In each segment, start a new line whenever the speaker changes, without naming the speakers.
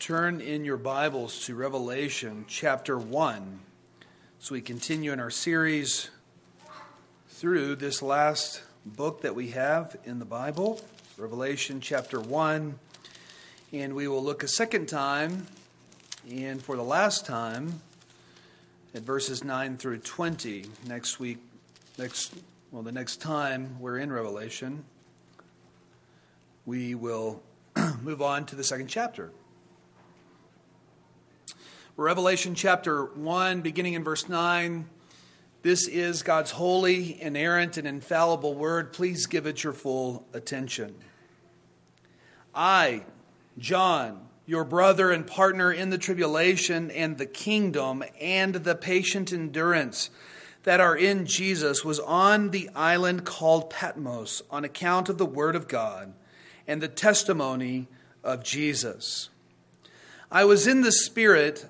turn in your Bibles to Revelation chapter 1 so we continue in our series through this last book that we have in the Bible, Revelation chapter 1. And we will look a second time, and for the last time, at verses 9 through 20. Next week, next, well, the next time we're in Revelation, we will move on to the second chapter. Revelation chapter 1, beginning in verse 9. This is God's holy, inerrant, and infallible word. Please give it your full attention. I, John, your brother and partner in the tribulation and the kingdom and the patient endurance that are in Jesus, was on the island called Patmos on account of the word of God and the testimony of Jesus. I was in the Spirit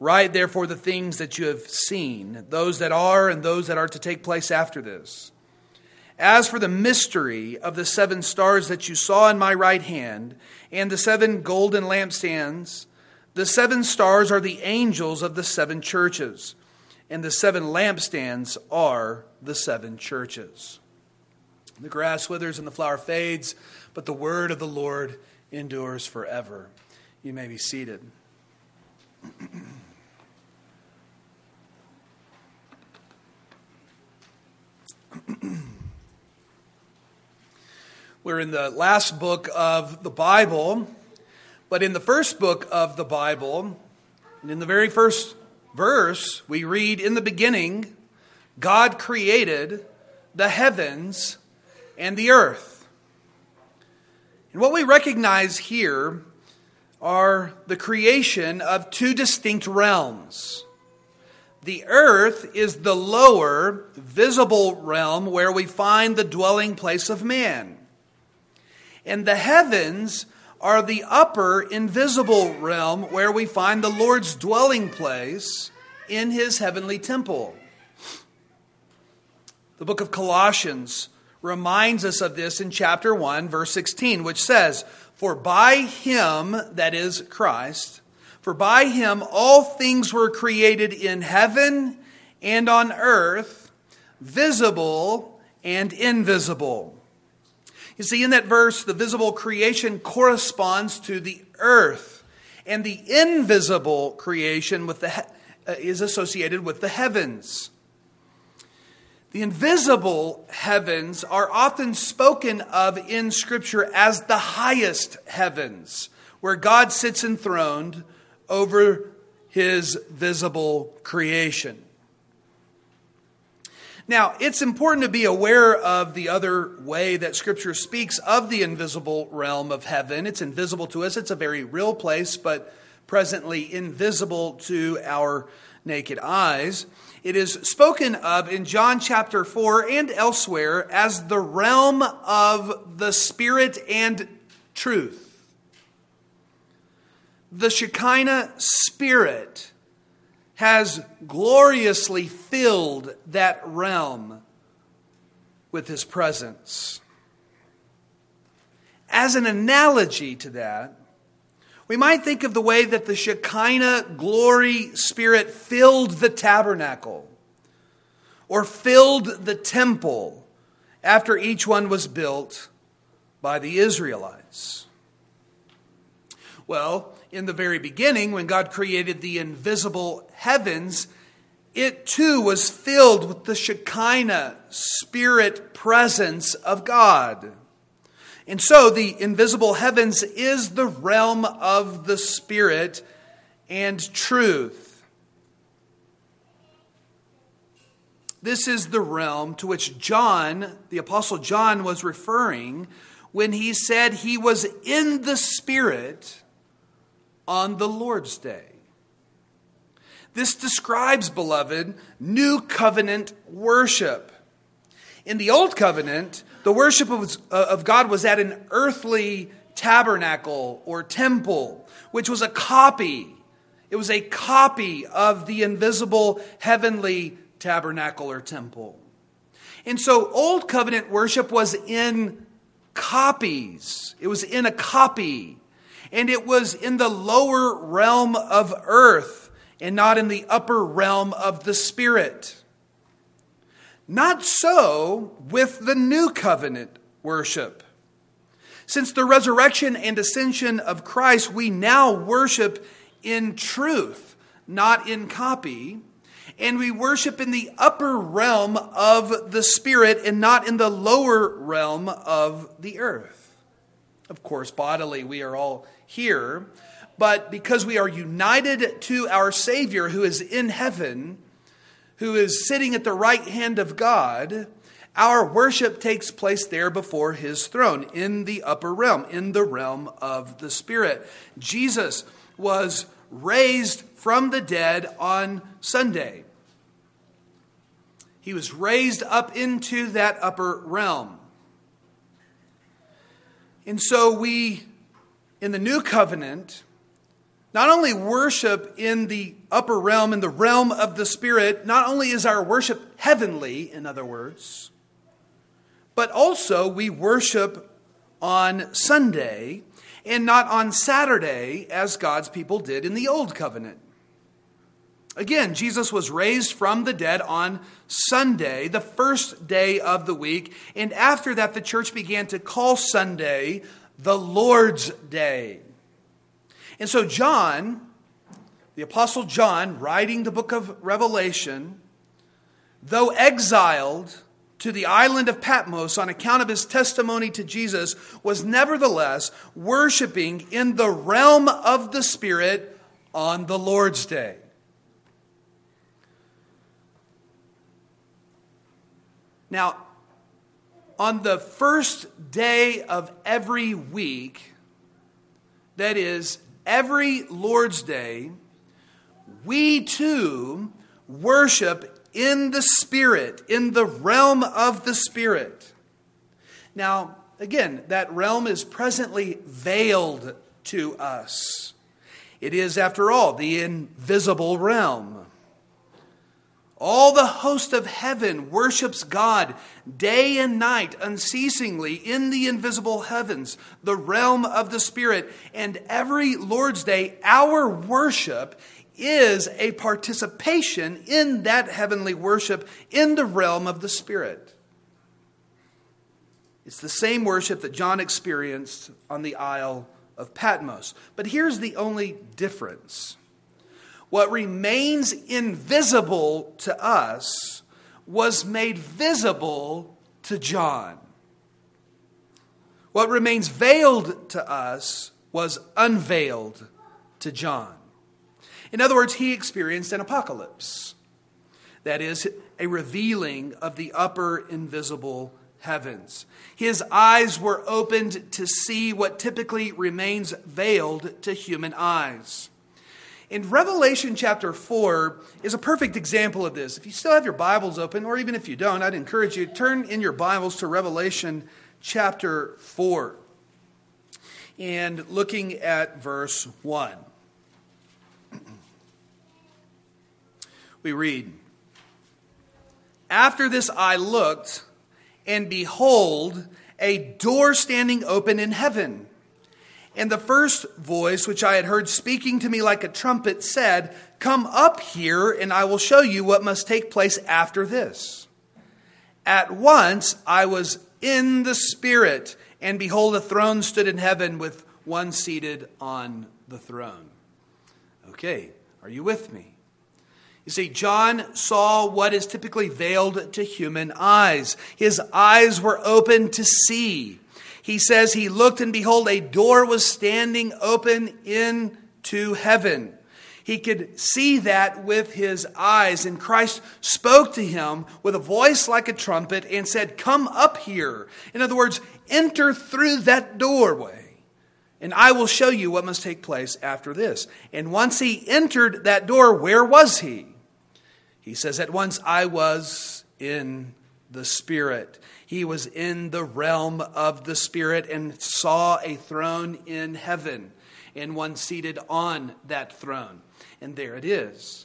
Write therefore the things that you have seen, those that are and those that are to take place after this. As for the mystery of the seven stars that you saw in my right hand, and the seven golden lampstands, the seven stars are the angels of the seven churches, and the seven lampstands are the seven churches. The grass withers and the flower fades, but the word of the Lord endures forever. You may be seated. We're in the last book of the Bible, but in the first book of the Bible, and in the very first verse, we read In the beginning, God created the heavens and the earth. And what we recognize here are the creation of two distinct realms. The earth is the lower, visible realm where we find the dwelling place of man. And the heavens are the upper, invisible realm where we find the Lord's dwelling place in his heavenly temple. The book of Colossians reminds us of this in chapter 1, verse 16, which says, For by him, that is Christ, for by him all things were created in heaven and on earth, visible and invisible. You see, in that verse, the visible creation corresponds to the earth, and the invisible creation with the, uh, is associated with the heavens. The invisible heavens are often spoken of in Scripture as the highest heavens, where God sits enthroned over his visible creation. Now, it's important to be aware of the other way that Scripture speaks of the invisible realm of heaven. It's invisible to us, it's a very real place, but presently invisible to our naked eyes. It is spoken of in John chapter 4 and elsewhere as the realm of the Spirit and truth the Shekinah Spirit has gloriously filled that realm with his presence. As an analogy to that, we might think of the way that the Shekinah glory spirit filled the tabernacle or filled the temple after each one was built by the Israelites. Well, in the very beginning, when God created the invisible heavens, it too was filled with the Shekinah spirit presence of God. And so the invisible heavens is the realm of the Spirit and truth. This is the realm to which John, the Apostle John, was referring when he said he was in the Spirit on the Lord's Day. This describes, beloved, new covenant worship. In the Old Covenant, the worship of, uh, of God was at an earthly tabernacle or temple, which was a copy. It was a copy of the invisible heavenly tabernacle or temple. And so Old Covenant worship was in copies, it was in a copy, and it was in the lower realm of earth and not in the upper realm of the Spirit. Not so with the new covenant worship. Since the resurrection and ascension of Christ, we now worship in truth, not in copy. And we worship in the upper realm of the Spirit and not in the lower realm of the earth. Of course, bodily, we are all here, but because we are united to our Savior who is in heaven, who is sitting at the right hand of God, our worship takes place there before his throne in the upper realm, in the realm of the Spirit. Jesus was raised from the dead on Sunday. He was raised up into that upper realm. And so we, in the new covenant, not only worship in the upper realm, in the realm of the Spirit, not only is our worship heavenly, in other words, but also we worship on Sunday and not on Saturday as God's people did in the Old Covenant. Again, Jesus was raised from the dead on Sunday, the first day of the week, and after that, the church began to call Sunday the Lord's Day. And so, John, the Apostle John, writing the book of Revelation, though exiled to the island of Patmos on account of his testimony to Jesus, was nevertheless worshiping in the realm of the Spirit on the Lord's day. Now, on the first day of every week, that is, every Lord's Day, we too worship in the Spirit, in the realm of the Spirit. Now, again, that realm is presently veiled to us. It is, after all, the invisible realm. All the host of heaven worships God day and night unceasingly in the invisible heavens, the realm of the Spirit. And every Lord's Day, our worship is a participation in that heavenly worship in the realm of the Spirit. It's the same worship that John experienced on the Isle of Patmos. But here's the only difference what remains invisible to us was made visible to John. What remains veiled to us was unveiled to John. In other words, he experienced an apocalypse. That is, a revealing of the upper invisible heavens. His eyes were opened to see what typically remains veiled to human eyes. In Revelation chapter 4 is a perfect example of this. If you still have your Bibles open, or even if you don't, I'd encourage you to turn in your Bibles to Revelation chapter 4 and looking at verse 1. We read, After this I looked, and behold, a door standing open in heaven. And the first voice, which I had heard speaking to me like a trumpet, said, Come up here, and I will show you what must take place after this. At once I was in the Spirit, and behold, a throne stood in heaven with one seated on the throne. Okay, are you with me? You see, John saw what is typically veiled to human eyes. His eyes were open to see. He says he looked and behold, a door was standing open into heaven. He could see that with his eyes. And Christ spoke to him with a voice like a trumpet and said, Come up here. In other words, enter through that doorway. And I will show you what must take place after this. And once he entered that door, where was he? He says, At once I was in the Spirit. He was in the realm of the Spirit and saw a throne in heaven and one seated on that throne. And there it is.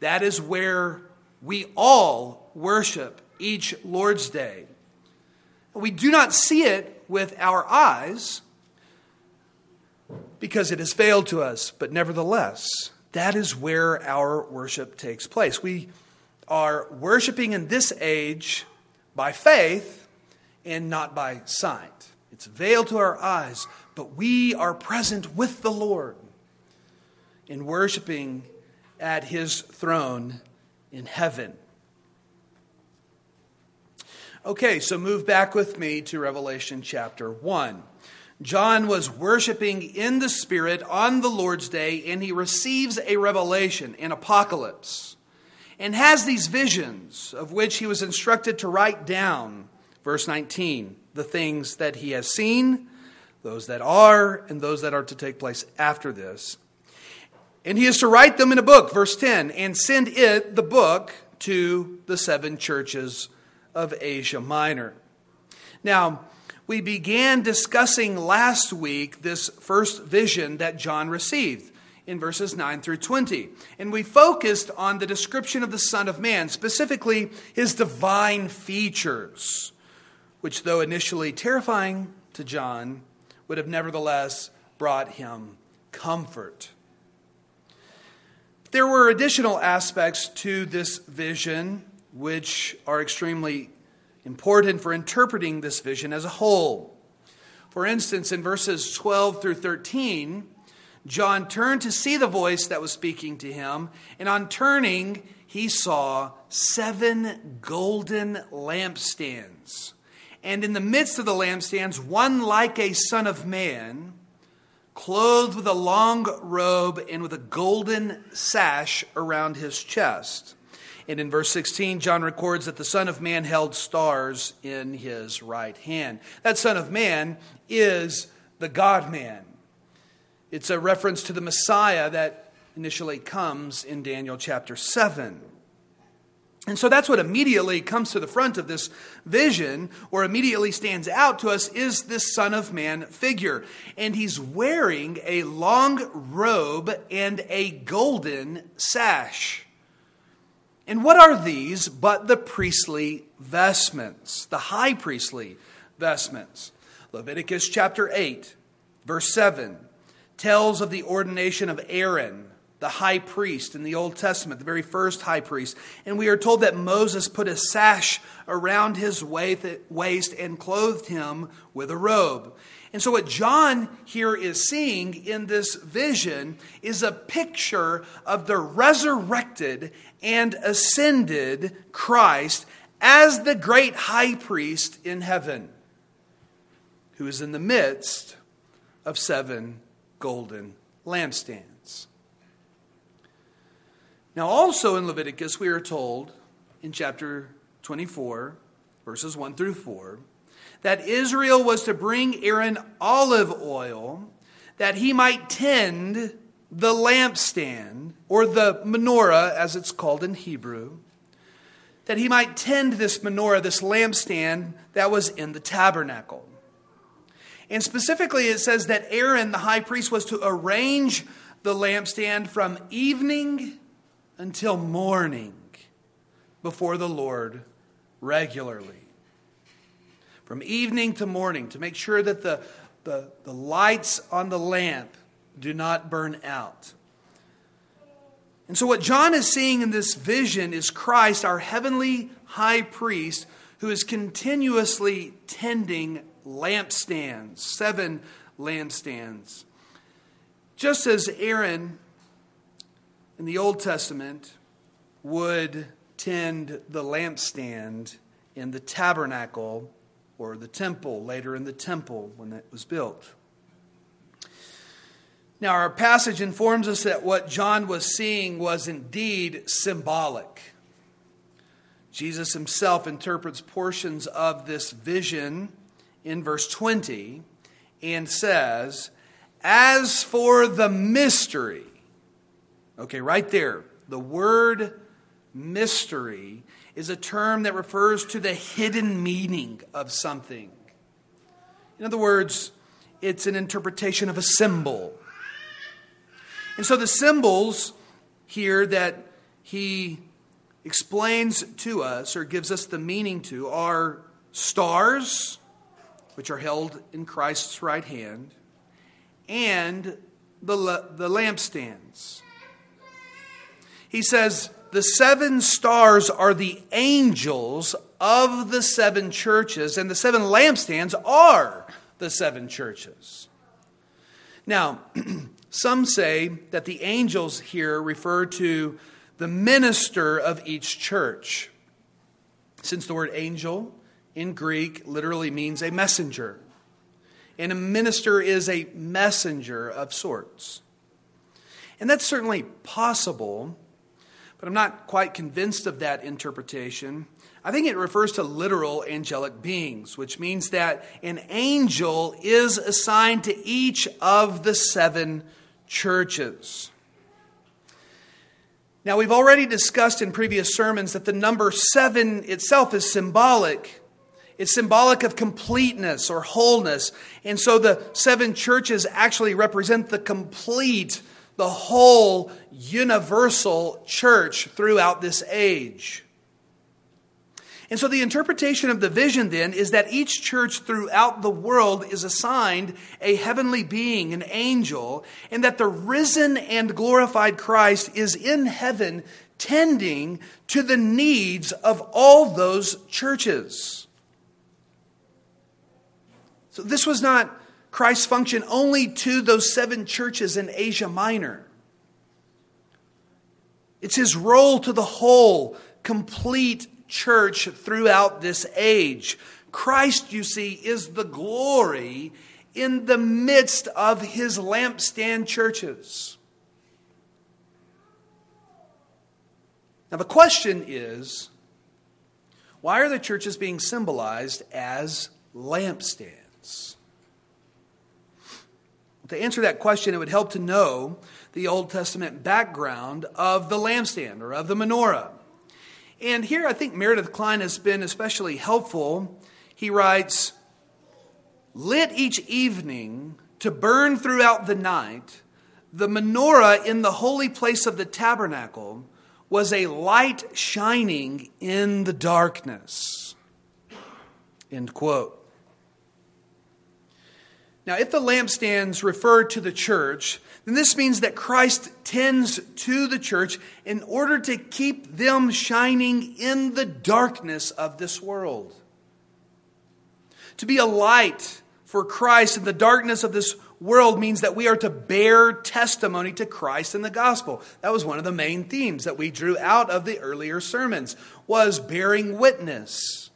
That is where we all worship each Lord's Day. We do not see it with our eyes because it has failed to us, but nevertheless, that is where our worship takes place. We are worshiping in this age by faith and not by sight. It's veiled to our eyes, but we are present with the Lord in worshiping at his throne in heaven. Okay, so move back with me to Revelation chapter 1. John was worshiping in the Spirit on the Lord's day, and he receives a revelation, an apocalypse, and has these visions of which he was instructed to write down. Verse 19 the things that he has seen, those that are, and those that are to take place after this. And he is to write them in a book, verse 10, and send it, the book, to the seven churches of Asia Minor. Now, we began discussing last week this first vision that John received in verses 9 through 20. And we focused on the description of the Son of Man, specifically his divine features, which, though initially terrifying to John, would have nevertheless brought him comfort. There were additional aspects to this vision which are extremely important for interpreting this vision as a whole. For instance, in verses 12 through 13, John turned to see the voice that was speaking to him, and on turning, he saw seven golden lampstands. And in the midst of the lampstands, one like a son of man, clothed with a long robe and with a golden sash around his chest. And in verse 16, John records that the Son of Man held stars in his right hand. That Son of Man is the God man. It's a reference to the Messiah that initially comes in Daniel chapter 7. And so that's what immediately comes to the front of this vision, or immediately stands out to us, is this Son of Man figure. And he's wearing a long robe and a golden sash. And what are these but the priestly vestments, the high priestly vestments? Leviticus chapter 8, verse 7 tells of the ordination of Aaron, the high priest in the Old Testament, the very first high priest. And we are told that Moses put a sash around his waist and clothed him with a robe. And so, what John here is seeing in this vision is a picture of the resurrected and ascended Christ as the great high priest in heaven, who is in the midst of seven golden lampstands. Now, also in Leviticus, we are told in chapter 24, verses 1 through 4, that Israel was to bring Aaron olive oil that he might tend the lampstand, or the menorah as it's called in Hebrew, that he might tend this menorah, this lampstand that was in the tabernacle. And specifically, it says that Aaron, the high priest, was to arrange the lampstand from evening until morning before the Lord regularly. from evening to morning to make sure that the, the, the lights on the lamp do not burn out. And so, what John is seeing in this vision is Christ, our heavenly high priest, who is continuously tending lampstands, seven lampstands. Just as Aaron in the Old Testament would tend the lampstand in the tabernacle or the temple, later in the temple when it was built. Now, our passage informs us that what John was seeing was indeed symbolic. Jesus himself interprets portions of this vision in verse 20 and says, As for the mystery, okay, right there, the word mystery is a term that refers to the hidden meaning of something. In other words, it's an interpretation of a symbol and so the symbols here that he explains to us or gives us the meaning to are stars, which are held in Christ's right hand, and the, the lampstands. He says the seven stars are the angels of the seven churches, and the seven lampstands are the seven churches. Now, Some say that the angels here refer to the minister of each church, since the word angel in Greek literally means a messenger. And a minister is a messenger of sorts. And that's certainly possible, but I'm not quite convinced of that interpretation. I think it refers to literal angelic beings, which means that an angel is assigned to each of the seven churches. Now, we've already discussed in previous sermons that the number seven itself is symbolic. It's symbolic of completeness or wholeness. And so the seven churches actually represent the complete, the whole universal church throughout this age. And so the interpretation of the vision then is that each church throughout the world is assigned a heavenly being, an angel, and that the risen and glorified Christ is in heaven tending to the needs of all those churches. So this was not Christ's function only to those seven churches in Asia Minor. It's his role to the whole, complete church throughout this age. Christ, you see, is the glory in the midst of his lampstand churches. Now, the question is why are the churches being symbolized as lampstands? To answer that question, it would help to know the Old Testament background of the lampstand or of the menorah. And here I think Meredith Kline has been especially helpful. He writes, Lit each evening to burn throughout the night, the menorah in the holy place of the tabernacle was a light shining in the darkness. End quote. Now, if the lampstands refer to the church, then this means that Christ tends to the church in order to keep them shining in the darkness of this world. To be a light for Christ in the darkness of this world means that we are to bear testimony to Christ in the gospel. That was one of the main themes that we drew out of the earlier sermons was bearing witness.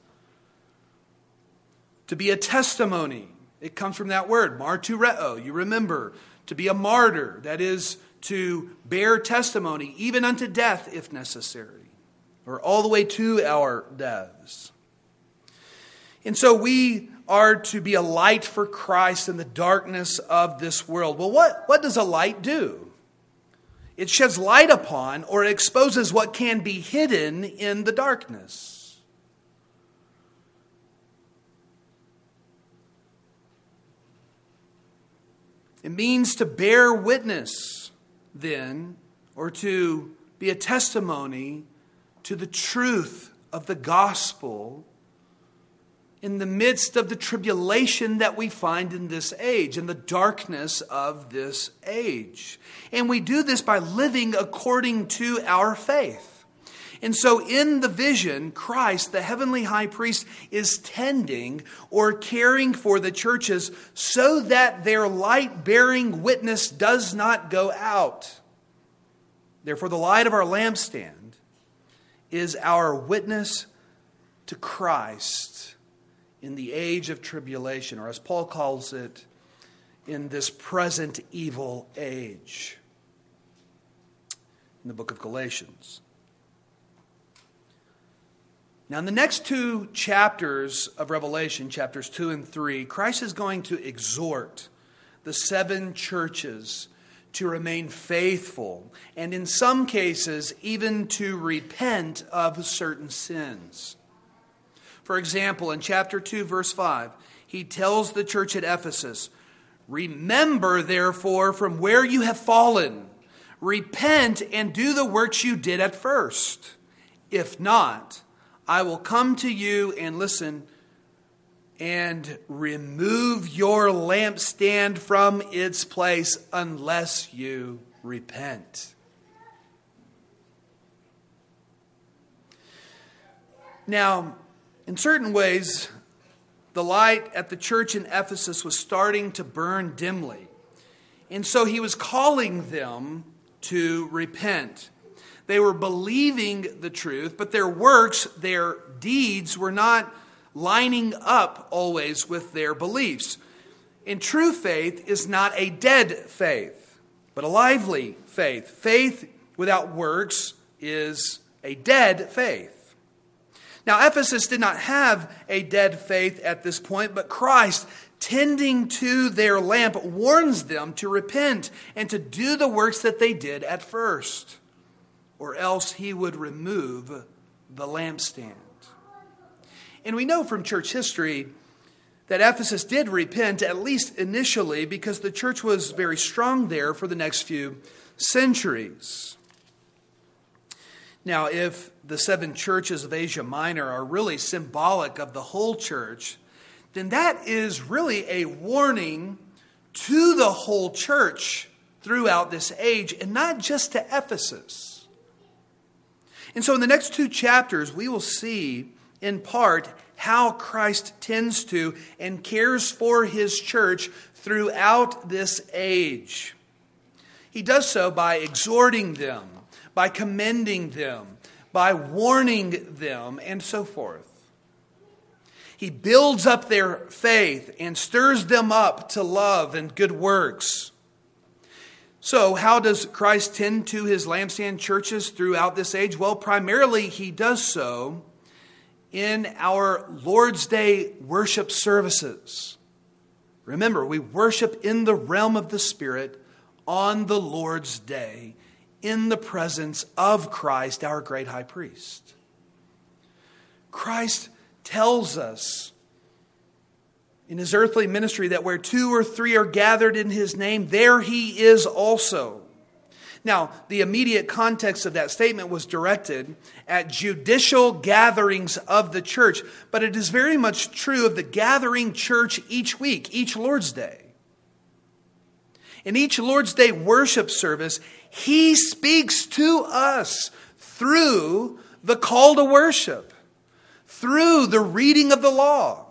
To be a testimony. It comes from that word, martureo. You remember to be a martyr, that is, to bear testimony, even unto death if necessary, or all the way to our deaths. And so we are to be a light for Christ in the darkness of this world. Well, what, what does a light do? It sheds light upon or exposes what can be hidden in the darkness. It means to bear witness, then, or to be a testimony to the truth of the gospel in the midst of the tribulation that we find in this age in the darkness of this age. And we do this by living according to our faith. And so, in the vision, Christ, the heavenly high priest, is tending or caring for the churches so that their light bearing witness does not go out. Therefore, the light of our lampstand is our witness to Christ in the age of tribulation, or as Paul calls it, in this present evil age. In the book of Galatians. Now, in the next two chapters of Revelation, chapters 2 and 3, Christ is going to exhort the seven churches to remain faithful, and in some cases, even to repent of certain sins. For example, in chapter 2, verse 5, he tells the church at Ephesus, Remember, therefore, from where you have fallen, repent and do the works you did at first. If not, I will come to you and listen and remove your lampstand from its place unless you repent. Now, in certain ways, the light at the church in Ephesus was starting to burn dimly. And so he was calling them to repent. They were believing the truth, but their works, their deeds, were not lining up always with their beliefs. And true faith is not a dead faith, but a lively faith. Faith without works is a dead faith. Now, Ephesus did not have a dead faith at this point, but Christ, tending to their lamp, warns them to repent and to do the works that they did at first or else he would remove the lampstand. And we know from church history that Ephesus did repent, at least initially, because the church was very strong there for the next few centuries. Now, if the seven churches of Asia Minor are really symbolic of the whole church, then that is really a warning to the whole church throughout this age, and not just to Ephesus. And so in the next two chapters, we will see in part how Christ tends to and cares for his church throughout this age. He does so by exhorting them, by commending them, by warning them, and so forth. He builds up their faith and stirs them up to love and good works. So, how does Christ tend to his lampstand churches throughout this age? Well, primarily he does so in our Lord's Day worship services. Remember, we worship in the realm of the Spirit on the Lord's Day in the presence of Christ, our great high priest. Christ tells us in his earthly ministry that where two or three are gathered in his name, there he is also. Now, the immediate context of that statement was directed at judicial gatherings of the church, but it is very much true of the gathering church each week, each Lord's Day. In each Lord's Day worship service, he speaks to us through the call to worship, through the reading of the law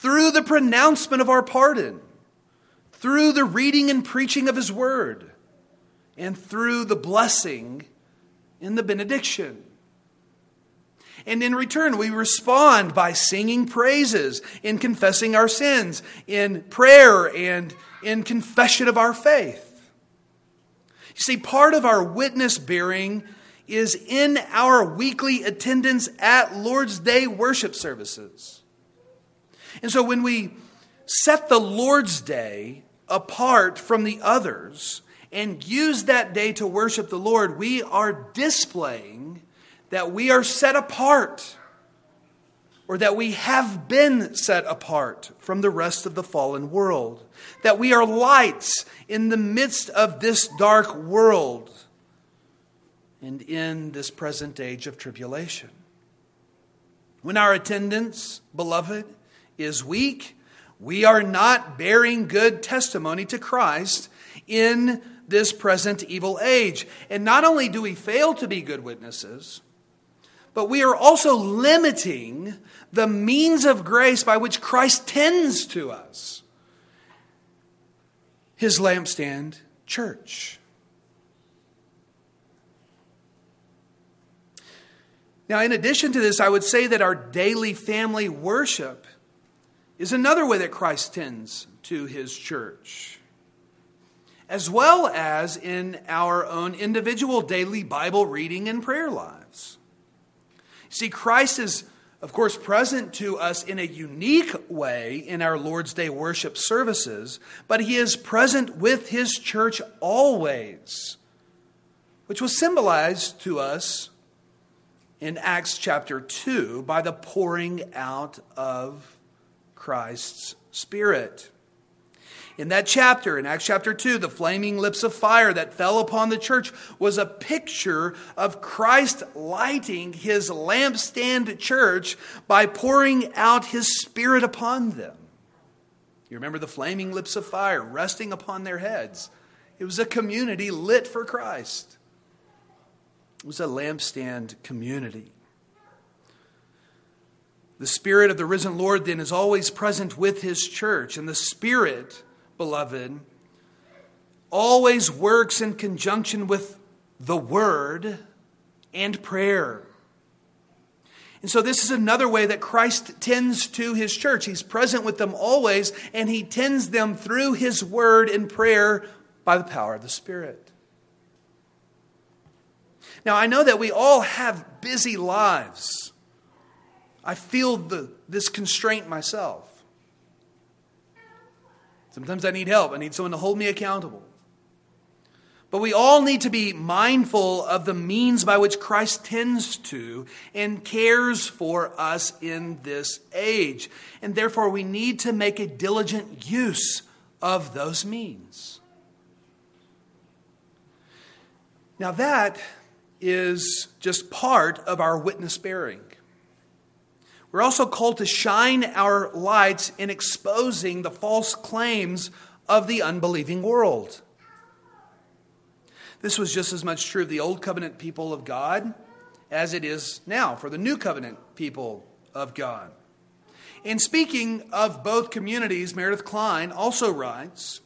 through the pronouncement of our pardon, through the reading and preaching of His Word, and through the blessing in the benediction. And in return, we respond by singing praises, in confessing our sins, in prayer, and in confession of our faith. You see, part of our witness bearing is in our weekly attendance at Lord's Day worship services. And so when we set the Lord's Day apart from the others and use that day to worship the Lord, we are displaying that we are set apart or that we have been set apart from the rest of the fallen world, that we are lights in the midst of this dark world and in this present age of tribulation. When our attendance, beloved, is weak, we are not bearing good testimony to Christ in this present evil age. And not only do we fail to be good witnesses, but we are also limiting the means of grace by which Christ tends to us his lampstand church. Now, in addition to this, I would say that our daily family worship is another way that Christ tends to his church, as well as in our own individual daily Bible reading and prayer lives. See, Christ is, of course, present to us in a unique way in our Lord's Day worship services, but he is present with his church always, which was symbolized to us in Acts chapter 2 by the pouring out of Christ's Spirit. In that chapter, in Acts chapter 2, the flaming lips of fire that fell upon the church was a picture of Christ lighting his lampstand church by pouring out his Spirit upon them. You remember the flaming lips of fire resting upon their heads. It was a community lit for Christ. It was a lampstand community. The Spirit of the risen Lord, then, is always present with His church. And the Spirit, beloved, always works in conjunction with the Word and prayer. And so, this is another way that Christ tends to His church. He's present with them always, and He tends them through His Word and prayer by the power of the Spirit. Now, I know that we all have busy lives. I feel the, this constraint myself. Sometimes I need help, I need someone to hold me accountable. But we all need to be mindful of the means by which Christ tends to and cares for us in this age. And therefore, we need to make a diligent use of those means. Now, that is just part of our witness bearing. We're also called to shine our lights in exposing the false claims of the unbelieving world. This was just as much true of the Old Covenant people of God as it is now for the New Covenant people of God. In speaking of both communities, Meredith Kline also writes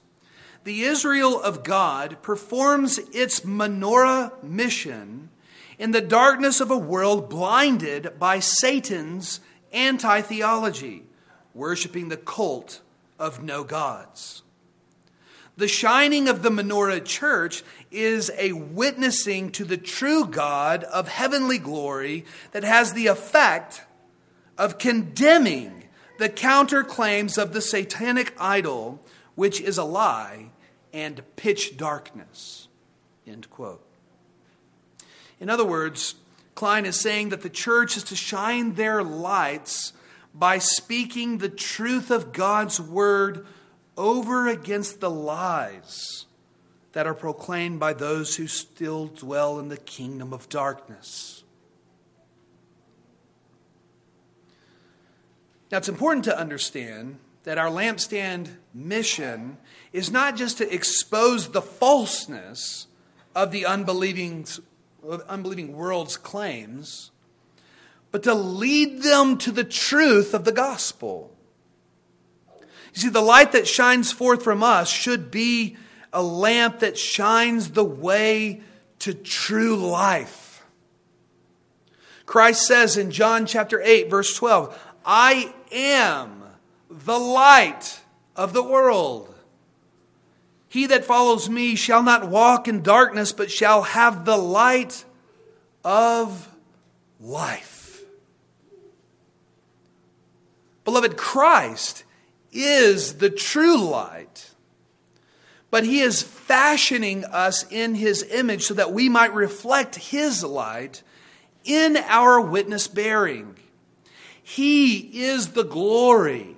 the Israel of God performs its menorah mission in the darkness of a world blinded by Satan's anti theology, worshiping the cult of no gods. The shining of the menorah church is a witnessing to the true God of heavenly glory that has the effect of condemning the counterclaims of the satanic idol, which is a lie and pitch darkness. End quote. In other words, Kline is saying that the church is to shine their lights by speaking the truth of God's word over against the lies that are proclaimed by those who still dwell in the kingdom of darkness. Now, it's important to understand that our lampstand mission is not just to expose the falseness of the unbelieving, unbelieving world's claims, but to lead them to the truth of the gospel. You see, the light that shines forth from us should be a lamp that shines the way to true life. Christ says in John chapter 8, verse 12, I am the light of the world. He that follows me shall not walk in darkness, but shall have the light of life. Beloved, Christ is the true light, but He is fashioning us in His image so that we might reflect His light in our witness bearing. He is the glory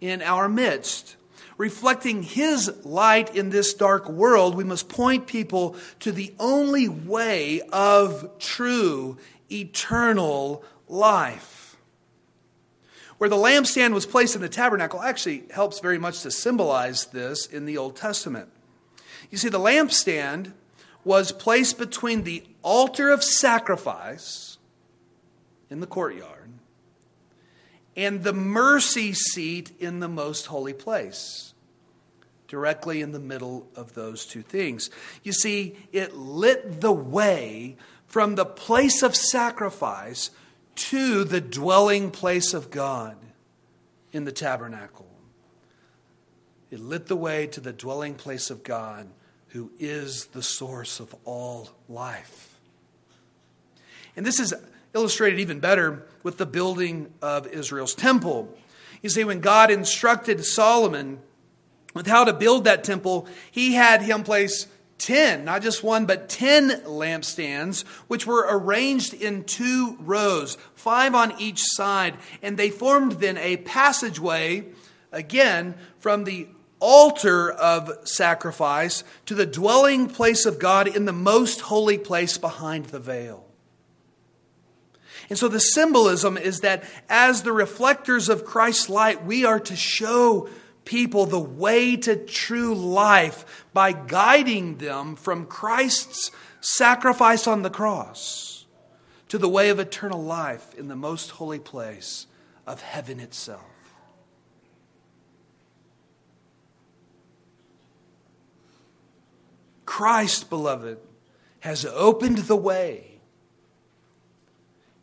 in our midst. Reflecting His light in this dark world, we must point people to the only way of true eternal life. where the lampstand was placed in the tabernacle actually helps very much to symbolize this in the Old Testament. You see, the lampstand was placed between the altar of sacrifice in the courtyard and the mercy seat in the most holy place, directly in the middle of those two things. You see, it lit the way from the place of sacrifice to the dwelling place of God in the tabernacle. It lit the way to the dwelling place of God, who is the source of all life. And this is illustrated even better with the building of Israel's temple. You see, when God instructed Solomon with how to build that temple, he had him place 10, not just one, but 10 lampstands, which were arranged in two rows, five on each side. And they formed then a passageway, again, from the altar of sacrifice to the dwelling place of God in the most holy place behind the veil. And so the symbolism is that as the reflectors of Christ's light, we are to show people the way to true life by guiding them from Christ's sacrifice on the cross to the way of eternal life in the most holy place of heaven itself. Christ, beloved, has opened the way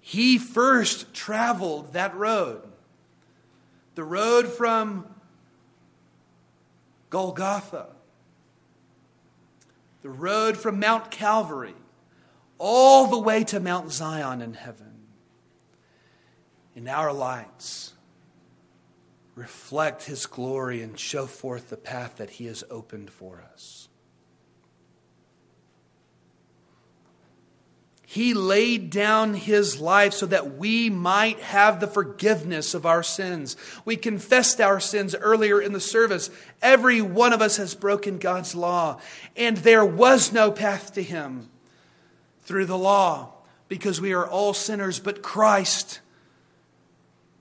he first traveled that road. The road from Golgotha, the road from Mount Calvary, all the way to Mount Zion in heaven. In our lights, reflect his glory and show forth the path that he has opened for us. He laid down his life so that we might have the forgiveness of our sins. We confessed our sins earlier in the service. Every one of us has broken God's law, and there was no path to him through the law because we are all sinners, but Christ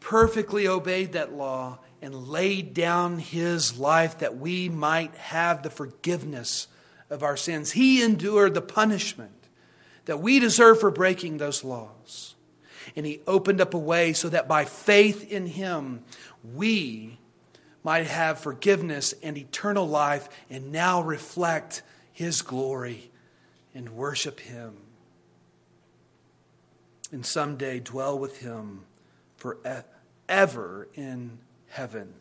perfectly obeyed that law and laid down his life that we might have the forgiveness of our sins. He endured the punishment that we deserve for breaking those laws. And he opened up a way so that by faith in him, we might have forgiveness and eternal life and now reflect his glory and worship him. And someday dwell with him forever in heaven.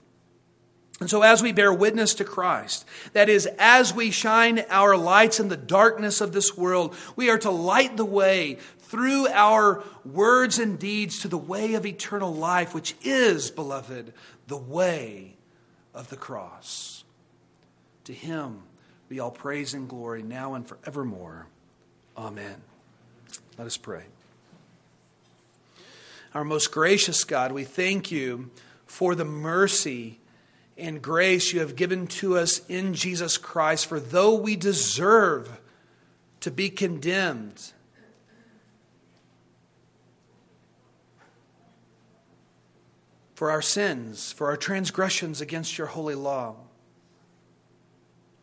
And so, as we bear witness to Christ, that is, as we shine our lights in the darkness of this world, we are to light the way through our words and deeds to the way of eternal life, which is, beloved, the way of the cross. To Him be all praise and glory now and forevermore. Amen. Let us pray. Our most gracious God, we thank you for the mercy and grace you have given to us in Jesus Christ. For though we deserve to be condemned, for our sins, for our transgressions against your holy law,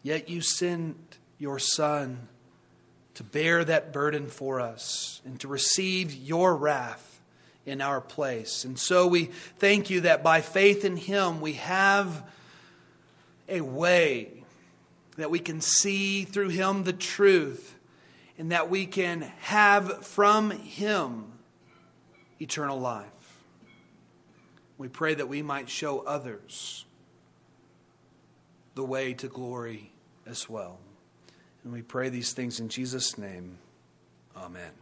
yet you sent your Son to bear that burden for us and to receive your wrath in our place. And so we thank you that by faith in Him, we have a way that we can see through Him the truth and that we can have from Him eternal life. We pray that we might show others the way to glory as well. And we pray these things in Jesus' name. Amen.